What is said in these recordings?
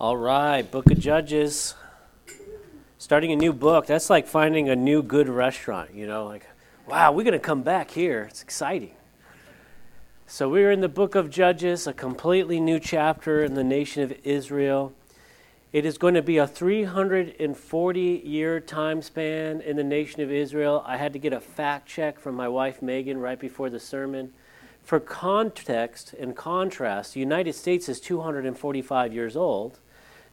All right, Book of Judges. Starting a new book, that's like finding a new good restaurant, you know, like, wow, we're going to come back here. It's exciting. So we're in the book of Judges, a completely new chapter in the nation of Israel. It is going to be a 340 year time span in the nation of Israel. I had to get a fact check from my wife Megan right before the sermon. For context and contrast, the United States is 245 years old,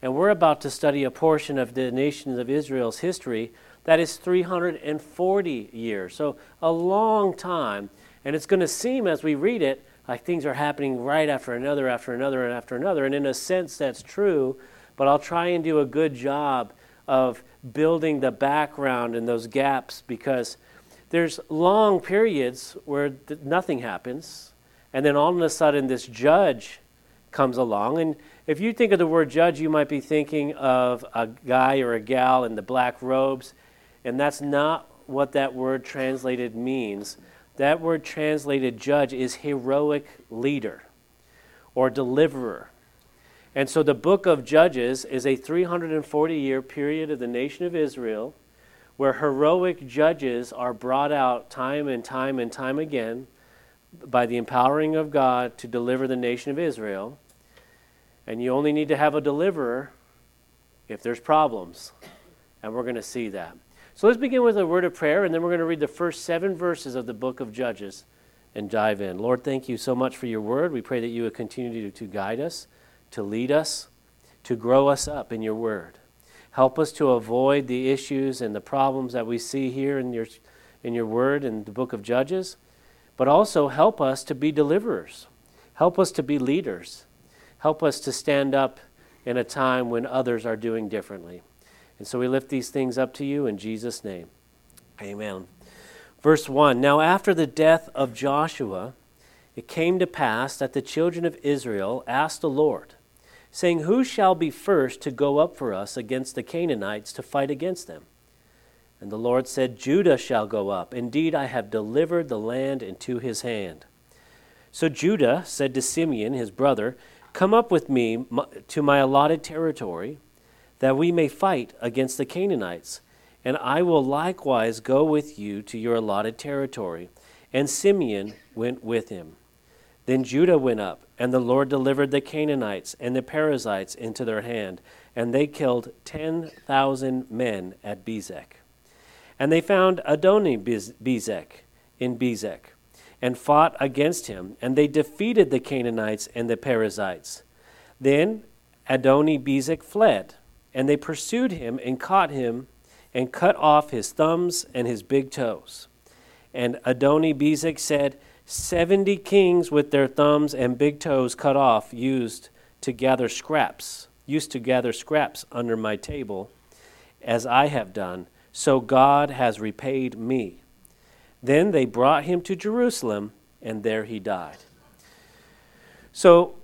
and we're about to study a portion of the nations of Israel's history that is 340 years. So, a long time. And it's going to seem as we read it like things are happening right after another, after another, and after another. And in a sense, that's true, but I'll try and do a good job of building the background and those gaps because there's long periods where th- nothing happens, and then all of a sudden, this judge comes along. And if you think of the word judge, you might be thinking of a guy or a gal in the black robes, and that's not what that word translated means. That word translated judge is heroic leader or deliverer. And so the book of Judges is a 340 year period of the nation of Israel where heroic judges are brought out time and time and time again by the empowering of God to deliver the nation of Israel. And you only need to have a deliverer if there's problems. And we're going to see that. So let's begin with a word of prayer, and then we're going to read the first seven verses of the book of Judges and dive in. Lord, thank you so much for your word. We pray that you would continue to, to guide us, to lead us, to grow us up in your word. Help us to avoid the issues and the problems that we see here in your, in your word in the book of Judges, but also help us to be deliverers. Help us to be leaders. Help us to stand up in a time when others are doing differently. And so we lift these things up to you in Jesus' name. Amen. Verse 1 Now, after the death of Joshua, it came to pass that the children of Israel asked the Lord, saying, Who shall be first to go up for us against the Canaanites to fight against them? And the Lord said, Judah shall go up. Indeed, I have delivered the land into his hand. So Judah said to Simeon, his brother, Come up with me to my allotted territory, that we may fight against the Canaanites. And I will likewise go with you to your allotted territory. And Simeon went with him. Then Judah went up, and the Lord delivered the Canaanites and the Perizzites into their hand, and they killed ten thousand men at Bezek. And they found Adoni Bezek in Bezek and fought against him, and they defeated the Canaanites and the Perizzites. Then Adoni Bezek fled, and they pursued him and caught him and cut off his thumbs and his big toes. And Adoni Bezek said, Seventy kings with their thumbs and big toes cut off used to gather scraps, used to gather scraps under my table, as I have done. So God has repaid me. Then they brought him to Jerusalem, and there he died. So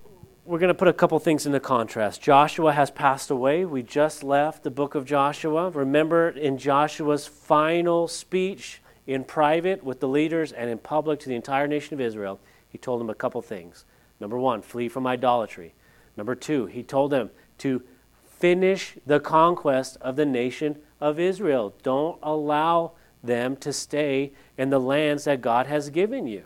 we're going to put a couple things into contrast. Joshua has passed away. We just left the book of Joshua. Remember, in Joshua's final speech in private with the leaders and in public to the entire nation of Israel, he told them a couple things. Number one, flee from idolatry. Number two, he told them to finish the conquest of the nation of Israel. Don't allow them to stay in the lands that God has given you.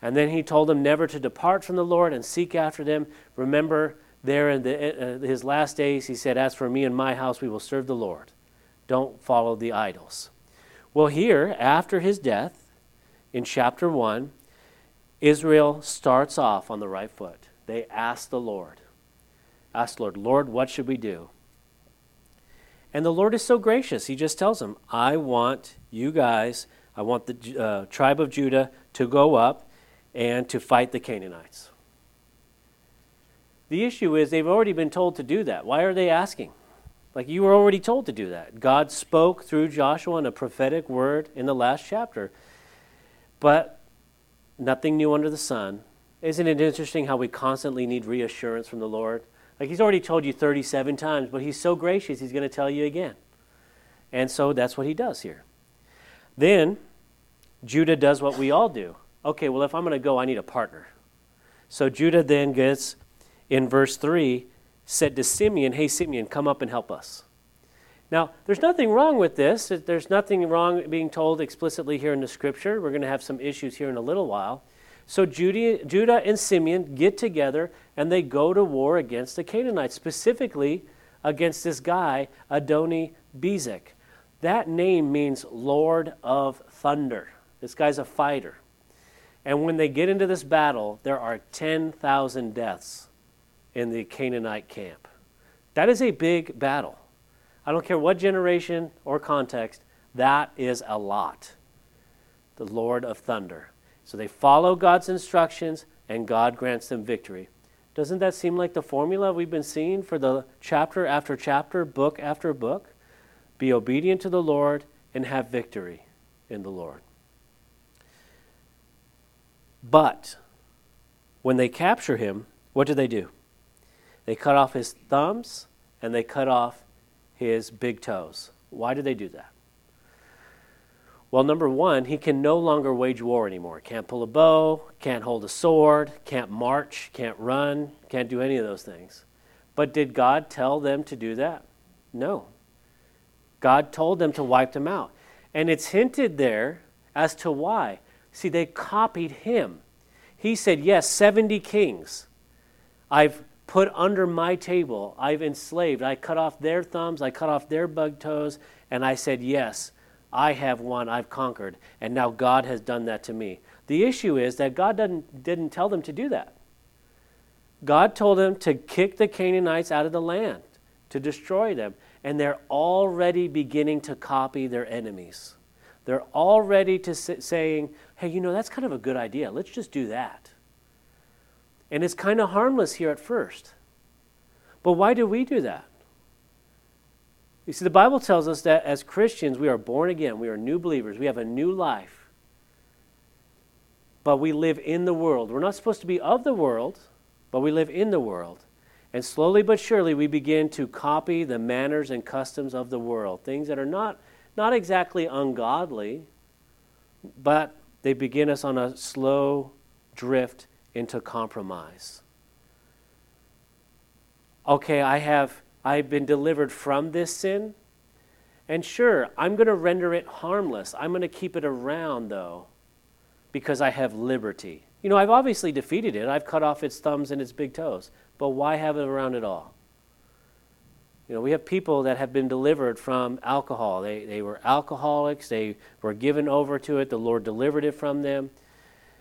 And then he told them never to depart from the Lord and seek after them. Remember, there in the, uh, his last days, he said, As for me and my house, we will serve the Lord. Don't follow the idols. Well, here, after his death, in chapter 1, Israel starts off on the right foot. They ask the Lord, Ask the Lord, Lord, what should we do? And the Lord is so gracious. He just tells them, I want you guys, I want the uh, tribe of Judah to go up and to fight the Canaanites. The issue is they've already been told to do that. Why are they asking? Like you were already told to do that. God spoke through Joshua in a prophetic word in the last chapter. But nothing new under the sun. Isn't it interesting how we constantly need reassurance from the Lord? Like he's already told you 37 times, but he's so gracious, he's going to tell you again. And so that's what he does here. Then Judah does what we all do. Okay, well, if I'm going to go, I need a partner. So Judah then gets, in verse 3, said to Simeon, Hey, Simeon, come up and help us. Now, there's nothing wrong with this. There's nothing wrong being told explicitly here in the scripture. We're going to have some issues here in a little while. So Judah, Judah and Simeon get together and they go to war against the Canaanites, specifically against this guy, Adoni Bezek. That name means Lord of Thunder. This guy's a fighter. And when they get into this battle, there are 10,000 deaths in the Canaanite camp. That is a big battle. I don't care what generation or context, that is a lot. The Lord of thunder. So they follow God's instructions and God grants them victory. Doesn't that seem like the formula we've been seeing for the chapter after chapter, book after book? Be obedient to the Lord and have victory in the Lord. But when they capture him, what do they do? They cut off his thumbs and they cut off his big toes. Why do they do that? Well, number one, he can no longer wage war anymore. Can't pull a bow, can't hold a sword, can't march, can't run, can't do any of those things. But did God tell them to do that? No. God told them to wipe them out. And it's hinted there as to why. See, they copied him. He said, Yes, 70 kings. I've put under my table. I've enslaved. I cut off their thumbs, I cut off their bug toes, and I said, Yes, I have won, I've conquered, and now God has done that to me. The issue is that God didn't, didn't tell them to do that. God told them to kick the Canaanites out of the land, to destroy them, and they're already beginning to copy their enemies. They're already to saying, hey, you know, that's kind of a good idea. Let's just do that. And it's kind of harmless here at first. But why do we do that? You see, the Bible tells us that as Christians, we are born again, we are new believers, we have a new life. But we live in the world. We're not supposed to be of the world, but we live in the world. And slowly but surely, we begin to copy the manners and customs of the world, things that are not, not exactly ungodly, but they begin us on a slow drift into compromise. Okay, I have I've been delivered from this sin. And sure, I'm going to render it harmless. I'm going to keep it around though because I have liberty. You know, I've obviously defeated it. I've cut off its thumbs and its big toes. But why have it around at all? You know, we have people that have been delivered from alcohol. They, they were alcoholics, they were given over to it, the Lord delivered it from them.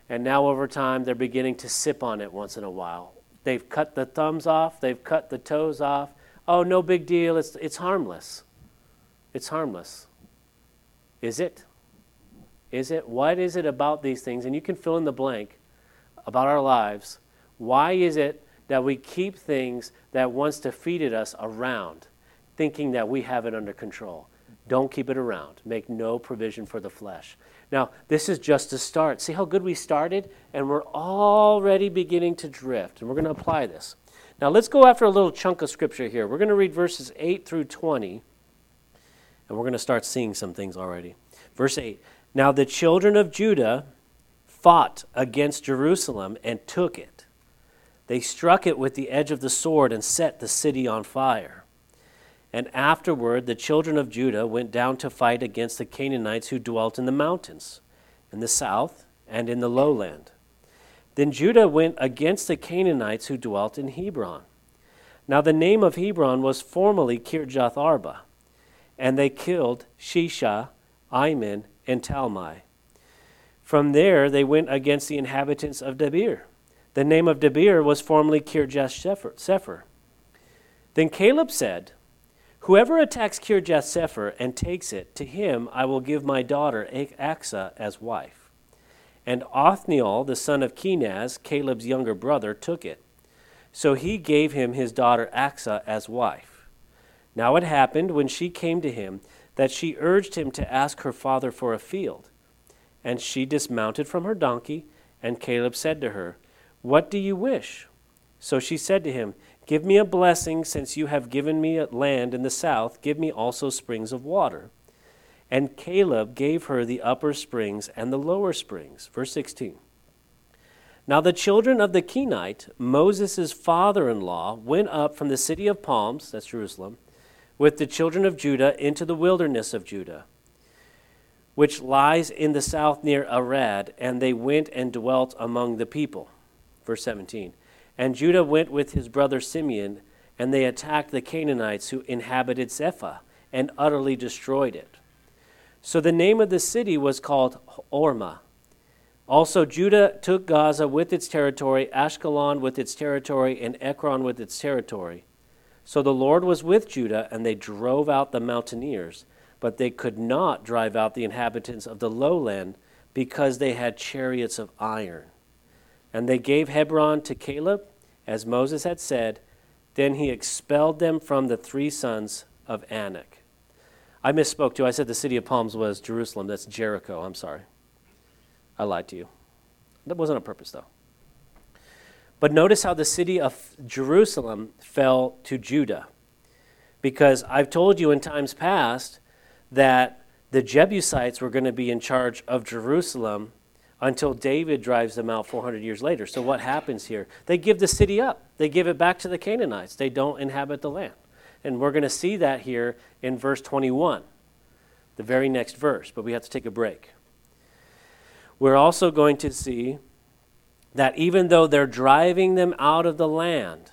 And now, over time, they're beginning to sip on it once in a while. They've cut the thumbs off, they've cut the toes off. Oh, no big deal, it's, it's harmless. It's harmless. Is it? Is it? What is it about these things? And you can fill in the blank about our lives. Why is it that we keep things that once defeated us around, thinking that we have it under control? Don't keep it around. Make no provision for the flesh. Now, this is just a start. See how good we started? And we're already beginning to drift. And we're going to apply this. Now, let's go after a little chunk of scripture here. We're going to read verses 8 through 20. And we're going to start seeing some things already. Verse 8 Now the children of Judah fought against Jerusalem and took it. They struck it with the edge of the sword and set the city on fire. And afterward, the children of Judah went down to fight against the Canaanites who dwelt in the mountains, in the south, and in the lowland. Then Judah went against the Canaanites who dwelt in Hebron. Now the name of Hebron was formerly Kirjath Arba, and they killed Sheshai, Ahiman, and Talmai. From there they went against the inhabitants of Debir. The name of Debir was formerly Kirjath Sepher. Then Caleb said, Whoever attacks Kirjath Sepher and takes it, to him I will give my daughter Achsah as wife. And Othniel, the son of Kenaz, Caleb's younger brother, took it. So he gave him his daughter Achsah as wife. Now it happened, when she came to him, that she urged him to ask her father for a field. And she dismounted from her donkey, and Caleb said to her, What do you wish? So she said to him, Give me a blessing, since you have given me land in the south. Give me also springs of water. And Caleb gave her the upper springs and the lower springs. Verse 16. Now the children of the Kenite, Moses' father in law, went up from the city of palms, that's Jerusalem, with the children of Judah into the wilderness of Judah, which lies in the south near Arad, and they went and dwelt among the people. Verse 17. And Judah went with his brother Simeon, and they attacked the Canaanites who inhabited Zephath, and utterly destroyed it. So the name of the city was called Hormah also, Judah took Gaza with its territory, Ashkelon with its territory, and Ekron with its territory. So the Lord was with Judah, and they drove out the mountaineers, but they could not drive out the inhabitants of the lowland because they had chariots of iron. And they gave Hebron to Caleb, as Moses had said. Then he expelled them from the three sons of Anak. I misspoke too. I said the city of palms was Jerusalem. That's Jericho. I'm sorry. I lied to you. That wasn't on purpose, though. But notice how the city of Jerusalem fell to Judah. Because I've told you in times past that the Jebusites were going to be in charge of Jerusalem until David drives them out 400 years later. So what happens here? They give the city up, they give it back to the Canaanites. They don't inhabit the land. And we're going to see that here in verse 21, the very next verse, but we have to take a break we're also going to see that even though they're driving them out of the land,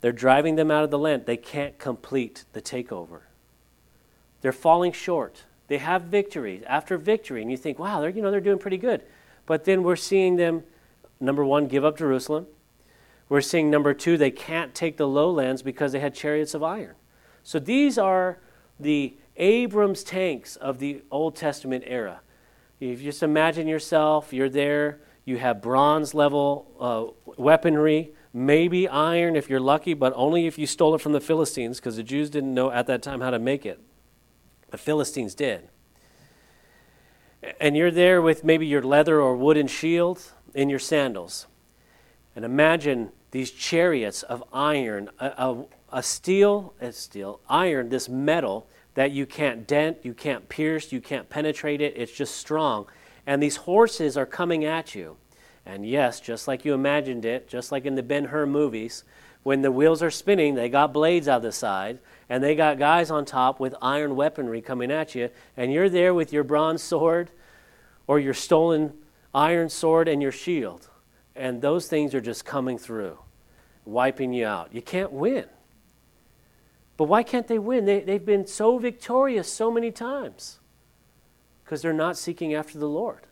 they're driving them out of the land, they can't complete the takeover. They're falling short. They have victory after victory, and you think, wow, they're, you know, they're doing pretty good. But then we're seeing them, number one, give up Jerusalem. We're seeing, number two, they can't take the lowlands because they had chariots of iron. So these are the Abrams tanks of the Old Testament era. If you just imagine yourself, you're there, you have bronze level uh, weaponry, maybe iron if you're lucky, but only if you stole it from the Philistines, because the Jews didn't know at that time how to make it. The Philistines did. And you're there with maybe your leather or wooden shield in your sandals. And imagine these chariots of iron, a, a, a steel, steel, iron, this metal that you can't dent, you can't pierce, you can't penetrate it. It's just strong. And these horses are coming at you. And yes, just like you imagined it, just like in the Ben Hur movies, when the wheels are spinning, they got blades out of the side, and they got guys on top with iron weaponry coming at you, and you're there with your bronze sword or your stolen iron sword and your shield. And those things are just coming through, wiping you out. You can't win. But why can't they win? They, they've been so victorious so many times because they're not seeking after the Lord.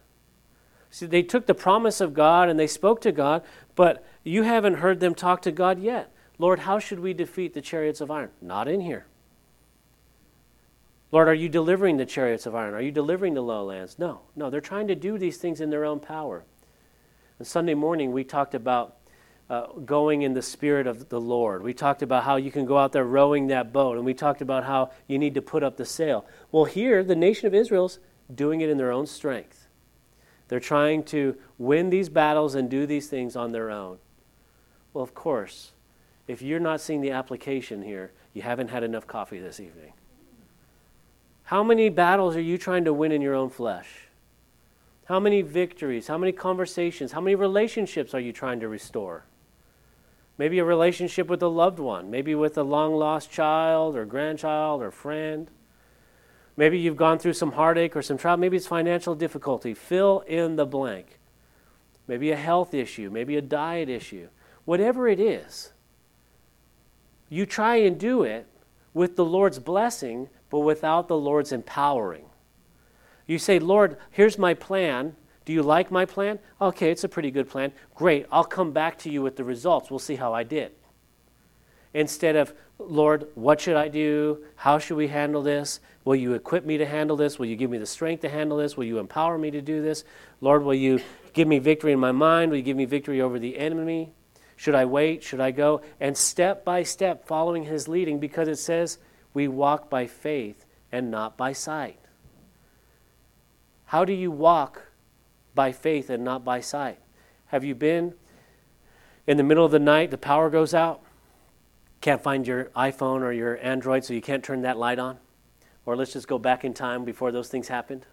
See, they took the promise of God and they spoke to God, but you haven't heard them talk to God yet. Lord, how should we defeat the chariots of iron? Not in here. Lord, are you delivering the chariots of iron? Are you delivering the lowlands? No, no, they're trying to do these things in their own power. Sunday morning, we talked about uh, going in the spirit of the Lord. We talked about how you can go out there rowing that boat, and we talked about how you need to put up the sail. Well, here, the nation of Israel's doing it in their own strength. They're trying to win these battles and do these things on their own. Well, of course, if you're not seeing the application here, you haven't had enough coffee this evening. How many battles are you trying to win in your own flesh? How many victories? How many conversations? How many relationships are you trying to restore? Maybe a relationship with a loved one, maybe with a long lost child or grandchild or friend. Maybe you've gone through some heartache or some trial. Maybe it's financial difficulty. Fill in the blank. Maybe a health issue, maybe a diet issue. Whatever it is, you try and do it with the Lord's blessing, but without the Lord's empowering. You say, Lord, here's my plan. Do you like my plan? Okay, it's a pretty good plan. Great, I'll come back to you with the results. We'll see how I did. Instead of, Lord, what should I do? How should we handle this? Will you equip me to handle this? Will you give me the strength to handle this? Will you empower me to do this? Lord, will you give me victory in my mind? Will you give me victory over the enemy? Should I wait? Should I go? And step by step, following his leading, because it says we walk by faith and not by sight. How do you walk by faith and not by sight. Have you been in the middle of the night, the power goes out? Can't find your iPhone or your Android, so you can't turn that light on? Or let's just go back in time before those things happened.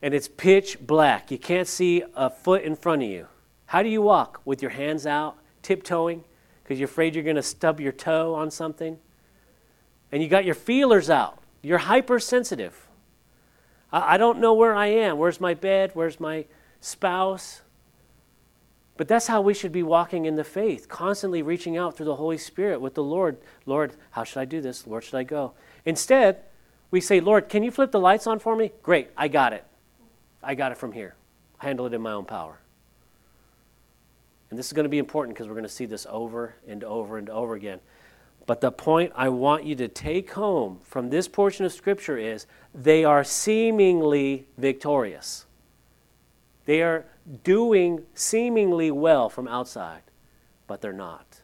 and it's pitch black. You can't see a foot in front of you. How do you walk? With your hands out, tiptoeing, because you're afraid you're going to stub your toe on something? And you got your feelers out. You're hypersensitive. I, don't know where I am. Where's my bed? Where's my spouse? But that's how we should be walking in the faith, constantly reaching out through the Holy Spirit with the Lord. Lord, how should I do this? Lord, should I go? Instead, we say, Lord, can you flip the lights on for me? Great, I got it. I got it from here. I Handle it in my own power. And this is going to be important because we're going to see this over and over and over again. But the point I want you to take home from this portion of Scripture is they are seemingly victorious. They are doing seemingly well from outside, but they're not.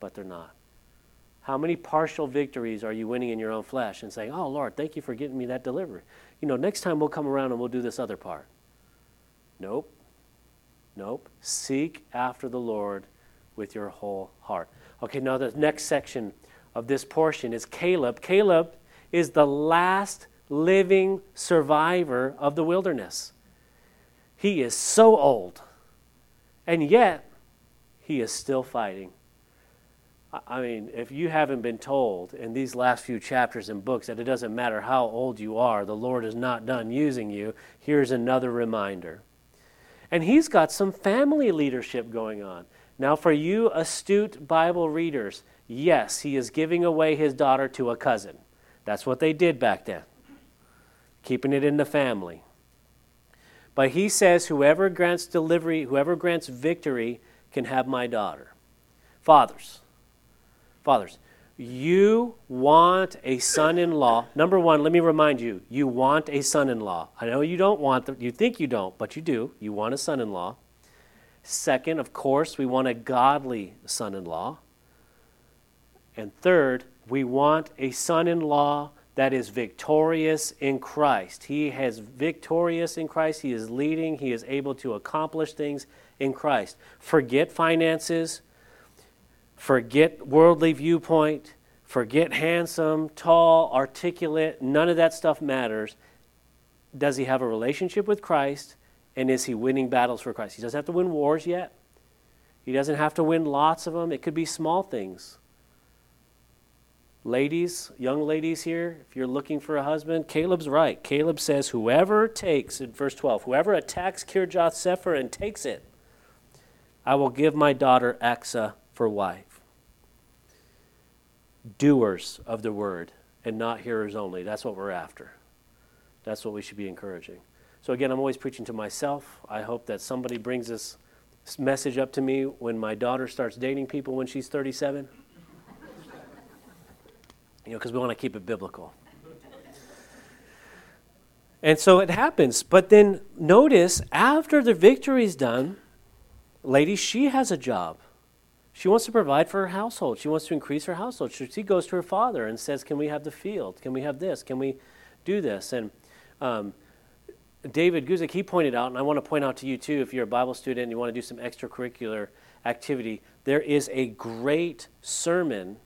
But they're not. How many partial victories are you winning in your own flesh and saying, Oh, Lord, thank you for getting me that delivery? You know, next time we'll come around and we'll do this other part. Nope. Nope. Seek after the Lord with your whole heart. Okay, now the next section of this portion is Caleb. Caleb is the last living survivor of the wilderness. He is so old, and yet he is still fighting. I mean, if you haven't been told in these last few chapters and books that it doesn't matter how old you are, the Lord is not done using you, here's another reminder. And he's got some family leadership going on. Now, for you astute Bible readers, yes, he is giving away his daughter to a cousin. That's what they did back then, keeping it in the family. But he says, Whoever grants delivery, whoever grants victory can have my daughter. Fathers, fathers, you want a son in law. Number one, let me remind you, you want a son in law. I know you don't want, the, you think you don't, but you do. You want a son in law. Second, of course, we want a godly son in law. And third, we want a son in law that is victorious in Christ. He has victorious in Christ. He is leading. He is able to accomplish things in Christ. Forget finances. Forget worldly viewpoint. Forget handsome, tall, articulate. None of that stuff matters. Does he have a relationship with Christ? And is he winning battles for Christ? He doesn't have to win wars yet. He doesn't have to win lots of them. It could be small things. Ladies, young ladies here, if you're looking for a husband, Caleb's right. Caleb says, Whoever takes, in verse 12, whoever attacks Kirjath Sepher and takes it, I will give my daughter Achsah for wife. Doers of the word and not hearers only. That's what we're after. That's what we should be encouraging. So, again, I'm always preaching to myself. I hope that somebody brings this message up to me when my daughter starts dating people when she's 37 you know, because we want to keep it biblical. And so it happens. But then notice after the victory is done, ladies, she has a job. She wants to provide for her household. She wants to increase her household. She goes to her father and says, Can we have the field? Can we have this? Can we do this? And um, David Guzik, he pointed out, and I want to point out to you too, if you're a Bible student and you want to do some extracurricular activity, there is a great sermon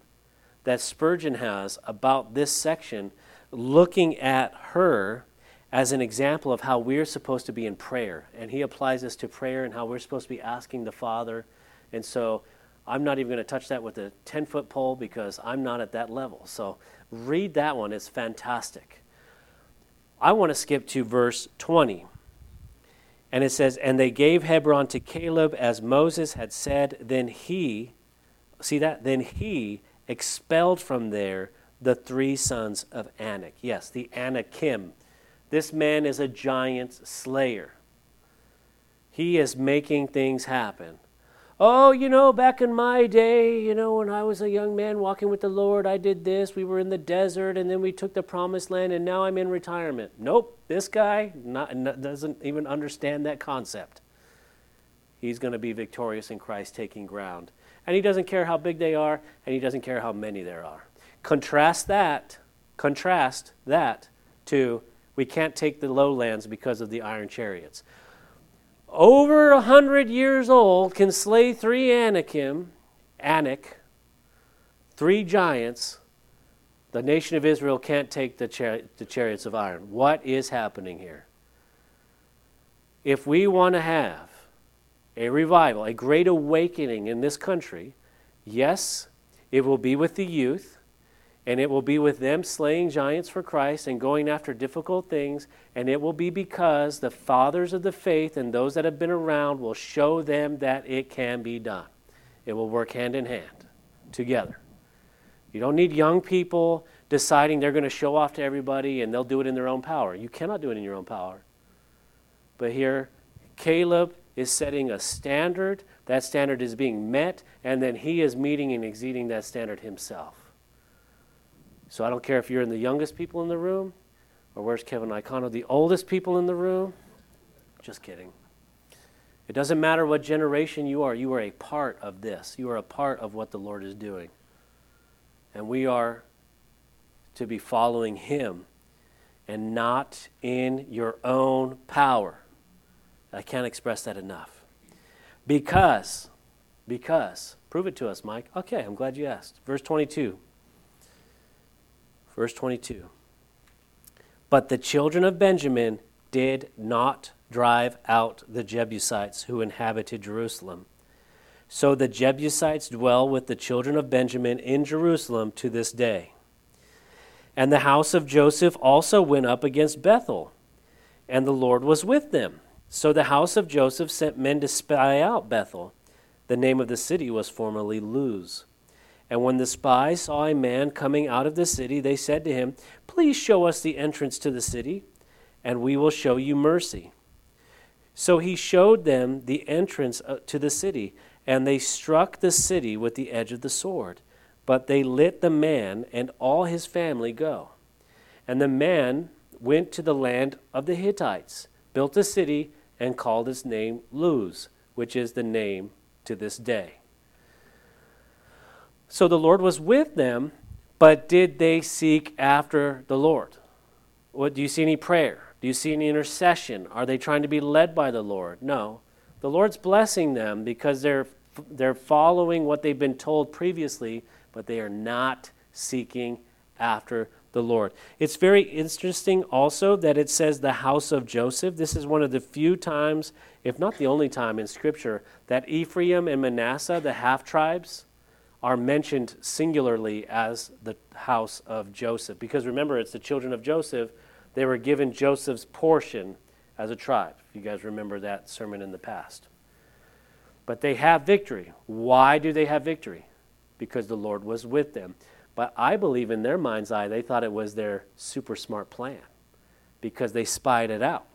that Spurgeon has about this section, looking at her as an example of how we're supposed to be in prayer. And he applies this to prayer and how we're supposed to be asking the Father. And so I'm not even going to touch that with a 10 foot pole because I'm not at that level. So read that one, it's fantastic. I want to skip to verse 20. And it says, And they gave Hebron to Caleb as Moses had said. Then he, see that? Then he expelled from there the three sons of Anak. Yes, the Anakim. This man is a giant slayer. He is making things happen. Oh, you know, back in my day, you know, when I was a young man walking with the Lord, I did this. We were in the desert, and then we took the promised land, and now I'm in retirement. Nope, this guy not, doesn't even understand that concept. He's going to be victorious in Christ, taking ground and he doesn't care how big they are, and he doesn't care how many there are. Contrast that, contrast that to we can't take the lowlands because of the iron chariots. Over a hundred years old can slay three Anakim, Anak, three giants. The nation of Israel can't take the, the chariots of iron. What is happening here? if we want to have a revival, a great awakening in this country, yes, it will be with the youth, and it will be with them slaying giants for Christ and going after difficult things, and it will be because the fathers of the faith and those that have been around will show them that it can be done. It will work hand in hand together. You don't need young people deciding they're going to show off to everybody and they'll do it in their own power. You cannot do it in your own power. But here, Caleb is setting a standard. That standard is being met, and then he is meeting and exceeding that standard himself. So I don't care if you're in the youngest people in the room, or where's Kevin Icono, the oldest people in the room. Just kidding. It doesn't matter what generation you are, you are a part of this. You are a part of what the Lord is doing. And we are to be following Him and not in your own power. I can't express that enough. Because, because, prove it to us, Mike. Okay, I'm glad you asked. Verse 22. Verse 22. But the children of Benjamin did not drive out the Jebusites who inhabited Jerusalem. So the Jebusites dwell with the children of Benjamin in Jerusalem to this day. And the house of Joseph also went up against Bethel, and the Lord was with them. So the house of Joseph sent men to spy out Bethel. The name of the city was formerly Luz. And when the spies saw a man coming out of the city, they said to him, Please show us the entrance to the city, and we will show you mercy. So he showed them the entrance uh, to the city, and they struck the city with the edge of the sword. But they let the man and all his family go. And the man went to the land of the Hittites, built a city, and called its name Luz, which is the name to this day. So the Lord was with them, but did they seek after the Lord? What do you see any prayer? Do you see any intercession? Are they trying to be led by the Lord? No. The Lord's blessing them because they're they're following what they've been told previously, but they are not seeking after the Lord. It's very interesting also that it says the house of Joseph. This is one of the few times, if not the only time in Scripture, that Ephraim and Manasseh, the half tribes, are mentioned singularly as the house of Joseph. Because remember, it's the children of Joseph. They were given Joseph's portion as a tribe. If you guys remember that sermon in the past. But they have victory. Why do they have victory? Because the Lord was with them. But I believe in their mind's eye, they thought it was their super smart plan because they spied it out.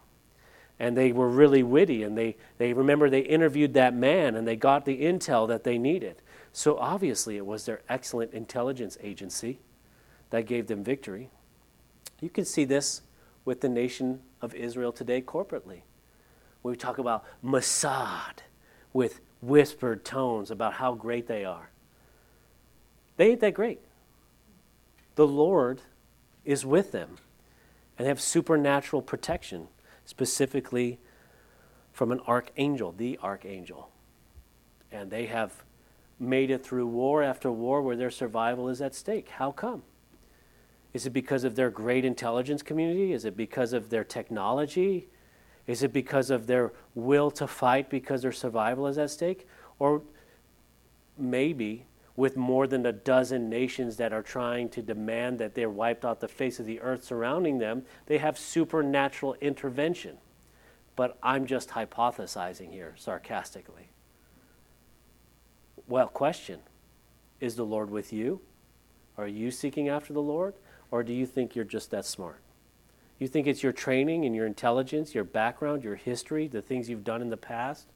And they were really witty, and they, they remember they interviewed that man and they got the intel that they needed. So obviously, it was their excellent intelligence agency that gave them victory. You can see this with the nation of Israel today corporately. We talk about Mossad with whispered tones about how great they are. They ain't that great the Lord is with them and have supernatural protection, specifically from an archangel, the archangel. And they have made it through war after war where their survival is at stake. How come? Is it because of their great intelligence community? Is it because of their technology? Is it because of their will to fight because their survival is at stake? Or maybe with more than a dozen nations that are trying to demand that they're wiped off the face of the earth surrounding them, they have supernatural intervention. But I'm just hypothesizing here sarcastically. Well, question Is the Lord with you? Are you seeking after the Lord? Or do you think you're just that smart? You think it's your training and your intelligence, your background, your history, the things you've done in the past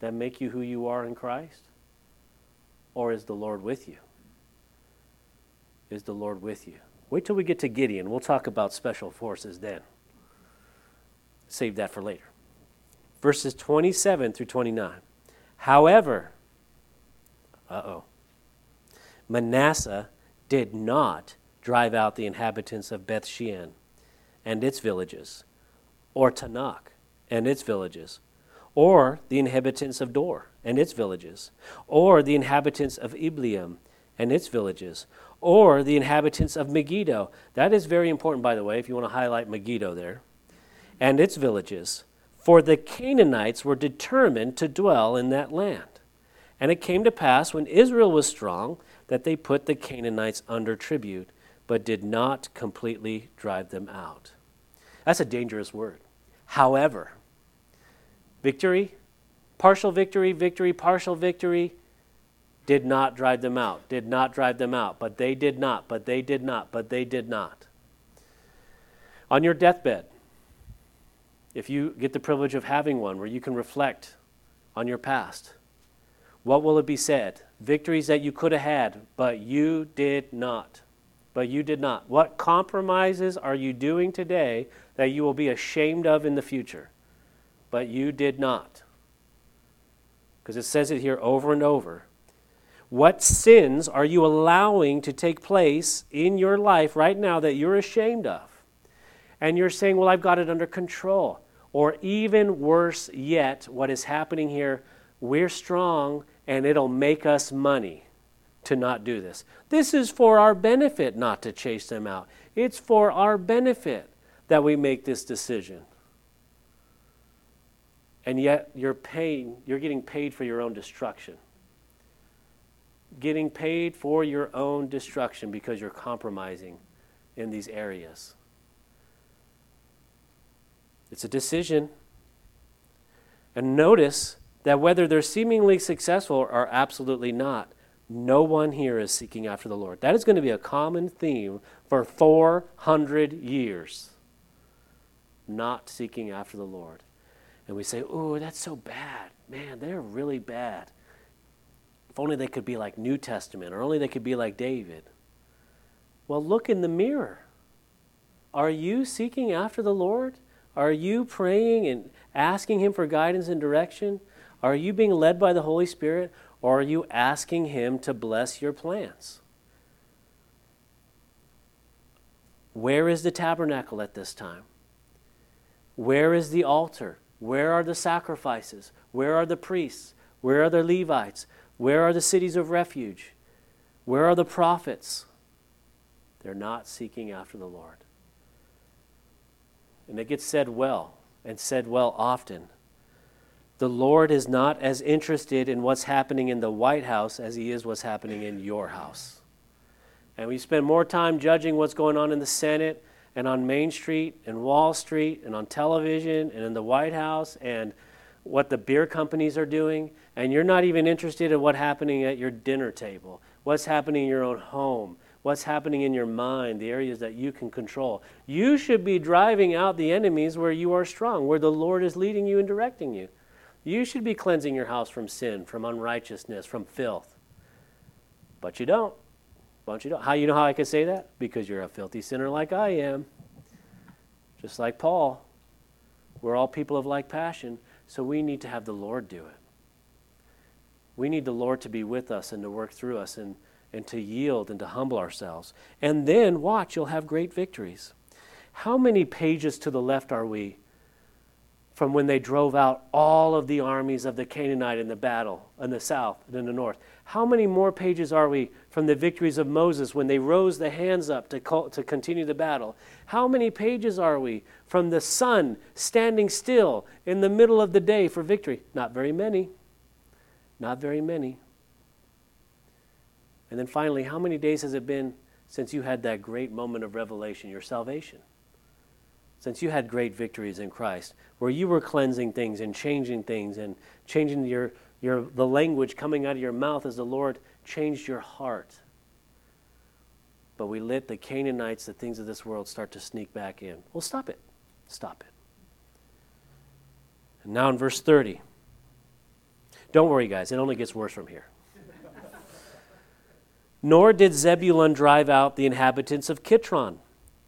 that make you who you are in Christ? Or is the Lord with you? Is the Lord with you? Wait till we get to Gideon. We'll talk about special forces then. Save that for later. Verses 27 through 29. However, uh oh, Manasseh did not drive out the inhabitants of Beth Shean and its villages, or Taanach and its villages, or the inhabitants of Dor and its villages, or the inhabitants of Ibleam and its villages, or the inhabitants of Megiddo. That is very important, by the way, if you want to highlight Megiddo there, and its villages. For the Canaanites were determined to dwell in that land. And it came to pass when Israel was strong that they put the Canaanites under tribute, but did not completely drive them out. That's a dangerous word. However, victory, partial victory, victory, partial victory, did not drive them out, did not drive them out, but they did not, but they did not, but they did not. On your deathbed, if you get the privilege of having one where you can reflect on your past, what will it be said? Victories that you could have had, but you did not. But you did not. What compromises are you doing today that you will be ashamed of in the future? But you did not. Because it says it here over and over. What sins are you allowing to take place in your life right now that you're ashamed of? And you're saying, well, I've got it under control. Or even worse yet, what is happening here, we're strong and it'll make us money to not do this. This is for our benefit not to chase them out. It's for our benefit that we make this decision. And yet you're paying, you're getting paid for your own destruction. Getting paid for your own destruction because you're compromising in these areas. It's a decision. And notice that whether they're seemingly successful or absolutely not, no one here is seeking after the Lord. That is going to be a common theme for 400 years. Not seeking after the Lord. And we say, oh, that's so bad. Man, they're really bad. If only they could be like New Testament, or only they could be like David. Well, look in the mirror. Are you seeking after the Lord? Are you praying and asking Him for guidance and direction? Are you being led by the Holy Spirit? Or are you asking Him to bless your plans? Where is the tabernacle at this time? Where is the altar? Where are the sacrifices? Where are the priests? Where are the Levites? Where are the cities of refuge? Where are the prophets? They're not seeking after the Lord. And it gets said well, and said well often. The Lord is not as interested in what's happening in the White House as he is what's happening in your house. And we spend more time judging what's going on in the Senate and on Main Street and Wall Street and on television and in the White House and what the beer companies are doing, and you're not even interested in what's happening at your dinner table, what's happening in your own home, what's happening in your mind, the areas that you can control. You should be driving out the enemies where you are strong, where the Lord is leading you and directing you. You should be cleansing your house from sin, from unrighteousness, from filth. But you don't. But you don't. How you know how I can say that? Because you're a filthy sinner like I am. Just like Paul. We're all people of like passion, so we need to have the Lord do it. We need the Lord to be with us and to work through us and and to yield and to humble ourselves. And then, watch, you'll have great victories. How many pages to the left are we from when they drove out all of the armies of the Canaanite in the battle in the south and in the north? How many more pages are we from the victories of Moses when they rose the hands up to, to continue the battle? How many pages are we from the sun standing still in the middle of the day for victory? Not very many. Not very many. And then finally, how many days has it been since you had that great moment of revelation, your salvation? Since you had great victories in Christ, where you were cleansing things and changing things and changing your, your, the language coming out of your mouth as the Lord changed your heart. But we let the Canaanites, the things of this world, start to sneak back in. Well, stop it. Stop it. And now in verse 30. Don't worry, guys, it only gets worse from here. Nor did Zebulun drive out the inhabitants of Kitron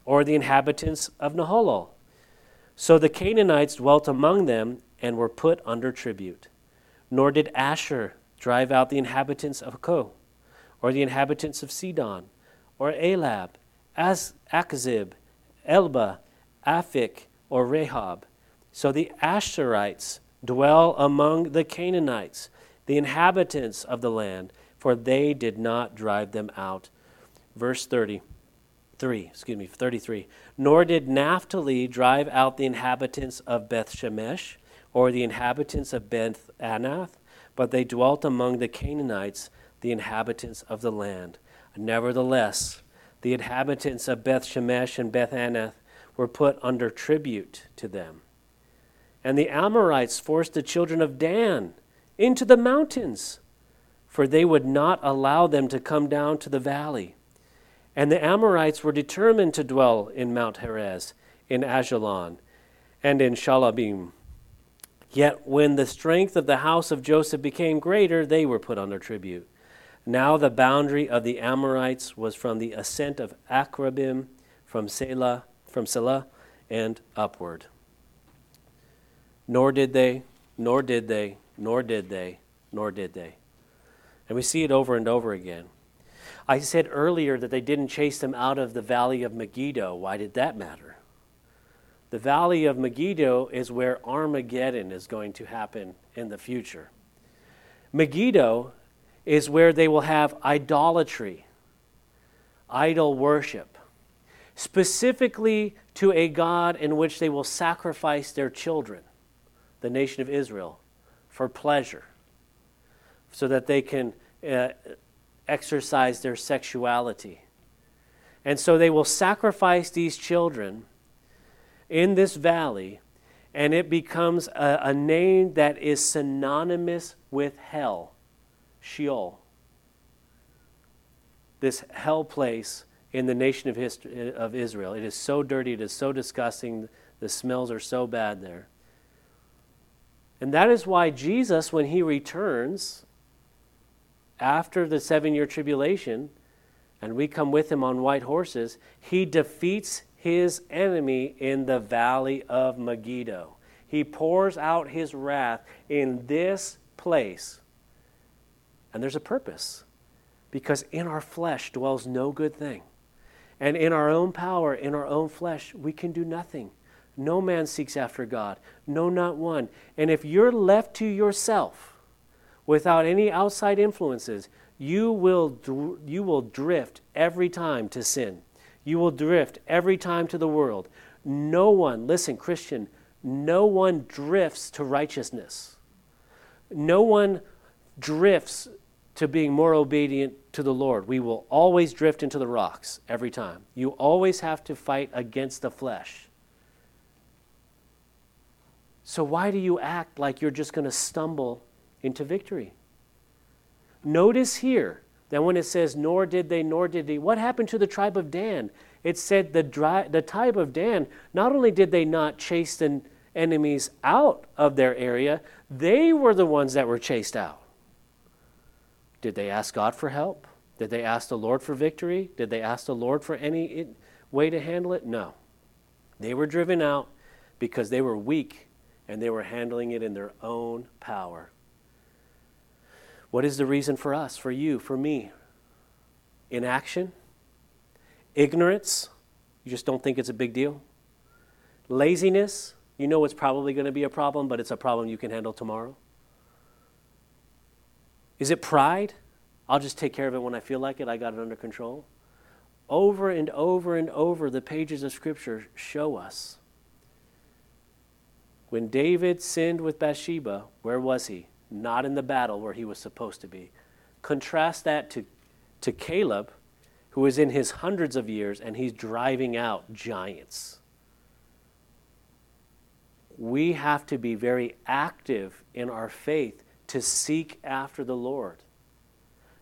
or the inhabitants of Nahalol. So the Canaanites dwelt among them and were put under tribute. Nor did Asher drive out the inhabitants of Akko, or the inhabitants of Sidon, or Ahlab, As- Achzib, Elba, Aphik, or Rehob. So the Asherites dwell among the Canaanites, the inhabitants of the land, for they did not drive them out. Verse 30. 3, excuse me, 33. Nor did Naphtali drive out the inhabitants of Beth Shemesh, or the inhabitants of Beth Anath, but they dwelt among the Canaanites, the inhabitants of the land. Nevertheless, the inhabitants of Beth Shemesh and Beth Anath were put under tribute to them. And the Amorites forced the children of Dan into the mountains, for they would not allow them to come down to the valley. And the Amorites were determined to dwell in Mount Heres, in Aijalon, and in Shaalbim. Yet when the strength of the house of Joseph became greater, they were put under tribute. Now the boundary of the Amorites was from the ascent of Akrabbim, from Sela, from Sela, and upward. Nor did they, nor did they, nor did they, nor did they. And we see it over and over again. I said earlier that they didn't chase them out of the valley of Megiddo. Why did that matter? The valley of Megiddo is where Armageddon is going to happen in the future. Megiddo is where they will have idolatry, idol worship, specifically to a God in which they will sacrifice their children, the nation of Israel, for pleasure, so that they can uh, exercise their sexuality. And so they will sacrifice these children in this valley, and it becomes a, a name that is synonymous with hell, Sheol. This hell place in the nation of, history, of Israel. It is so dirty, it is so disgusting, the smells are so bad there. And that is why Jesus, when he returns after the seven year tribulation, and we come with him on white horses, he defeats his enemy in the valley of Megiddo. He pours out his wrath in this place. And there's a purpose because in our flesh dwells no good thing. And in our own power, in our own flesh, we can do nothing. No man seeks after God, no, not one. And if you're left to yourself without any outside influences, you will, you will drift every time to sin. You will drift every time to the world. No one, listen, Christian, no one drifts to righteousness. No one drifts to being more obedient to the Lord. We will always drift into the rocks every time. You always have to fight against the flesh. So, why do you act like you're just going to stumble into victory? Notice here that when it says, nor did they, nor did he, what happened to the tribe of Dan? It said the, dry, the tribe of Dan, not only did they not chase the enemies out of their area, they were the ones that were chased out. Did they ask God for help? Did they ask the Lord for victory? Did they ask the Lord for any way to handle it? No. They were driven out because they were weak and they were handling it in their own power. What is the reason for us, for you, for me? Inaction? Ignorance? You just don't think it's a big deal? Laziness? You know it's probably going to be a problem, but it's a problem you can handle tomorrow? Is it pride? I'll just take care of it when I feel like it. I got it under control. Over and over and over, the pages of Scripture show us. When David sinned with Bathsheba, where was he? Not in the battle where he was supposed to be. Contrast that to, to Caleb, who is in his hundreds of years and he's driving out giants. We have to be very active in our faith to seek after the Lord,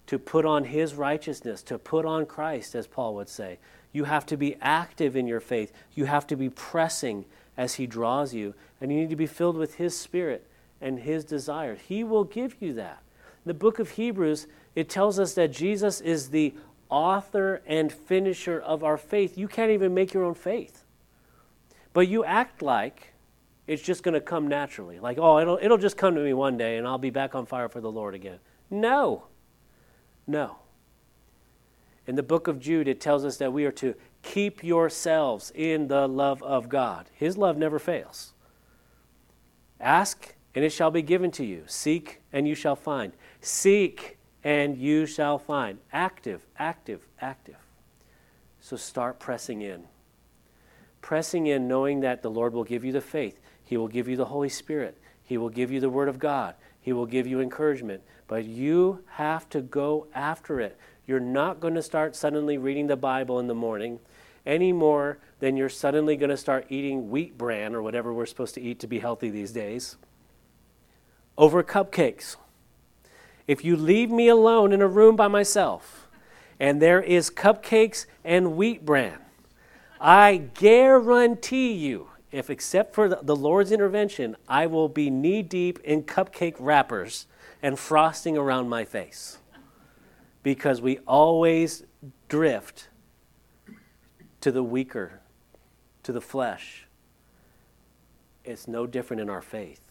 to put on his righteousness, to put on Christ, as Paul would say. You have to be active in your faith. You have to be pressing as he draws you, and you need to be filled with his spirit and his desires. He will give you that. In the book of Hebrews, it tells us that Jesus is the author and finisher of our faith. You can't even make your own faith. But you act like it's just going to come naturally. Like, oh, it'll, it'll just come to me one day and I'll be back on fire for the Lord again. No. No. In the book of Jude, it tells us that we are to keep yourselves in the love of God. His love never fails. Ask and it shall be given to you. Seek, and you shall find. Seek, and you shall find. Active, active, active. So start pressing in. Pressing in, knowing that the Lord will give you the faith, He will give you the Holy Spirit, He will give you the Word of God. He will give you encouragement. But you have to go after it. You're not going to start suddenly reading the Bible in the morning any more than you're suddenly going to start eating wheat bran or whatever we're supposed to eat to be healthy these days over cupcakes. If you leave me alone in a room by myself and there is cupcakes and wheat bran, I guarantee you, if except for the Lord's intervention, I will be knee deep in cupcake wrappers and frosting around my face. Because we always drift to the weaker, to the flesh. It's no different in our faith.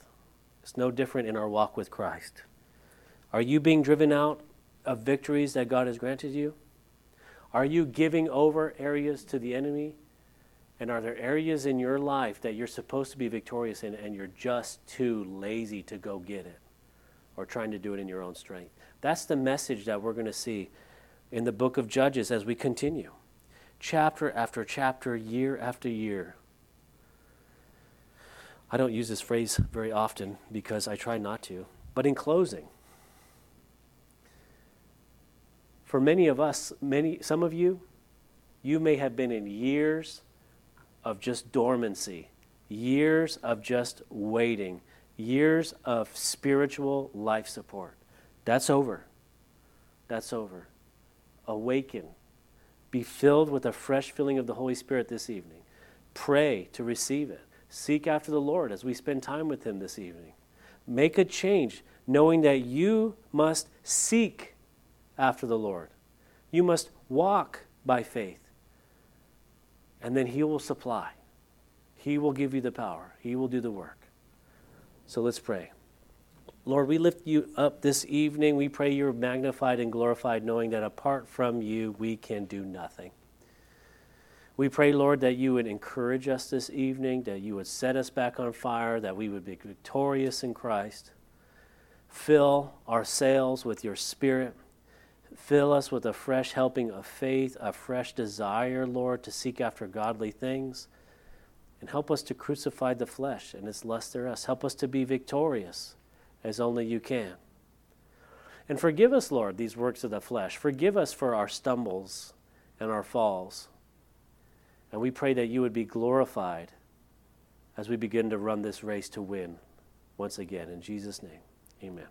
It's no different in our walk with Christ. Are you being driven out of victories that God has granted you? Are you giving over areas to the enemy? And are there areas in your life that you're supposed to be victorious in and you're just too lazy to go get it or trying to do it in your own strength? That's the message that we're going to see in the book of Judges as we continue chapter after chapter, year after year. I don't use this phrase very often because I try not to. But in closing, for many of us, many some of you, you may have been in years of just dormancy, years of just waiting, years of spiritual life support. That's over. That's over. Awaken be filled with a fresh filling of the Holy Spirit this evening. Pray to receive it. Seek after the Lord as we spend time with Him this evening. Make a change, knowing that you must seek after the Lord. You must walk by faith. And then He will supply. He will give you the power. He will do the work. So let's pray. Lord, we lift you up this evening. We pray you're magnified and glorified, knowing that apart from you, we can do nothing. We pray, Lord, that you would encourage us this evening, that you would set us back on fire, that we would be victorious in Christ. Fill our sails with your spirit. Fill us with a fresh helping of faith, a fresh desire, Lord, to seek after godly things. And help us to crucify the flesh and its lust thereof. Help us to be victorious as only you can. And forgive us, Lord, these works of the flesh. Forgive us for our stumbles and our falls. And we pray that you would be glorified as we begin to run this race to win once again. In Jesus' name, amen.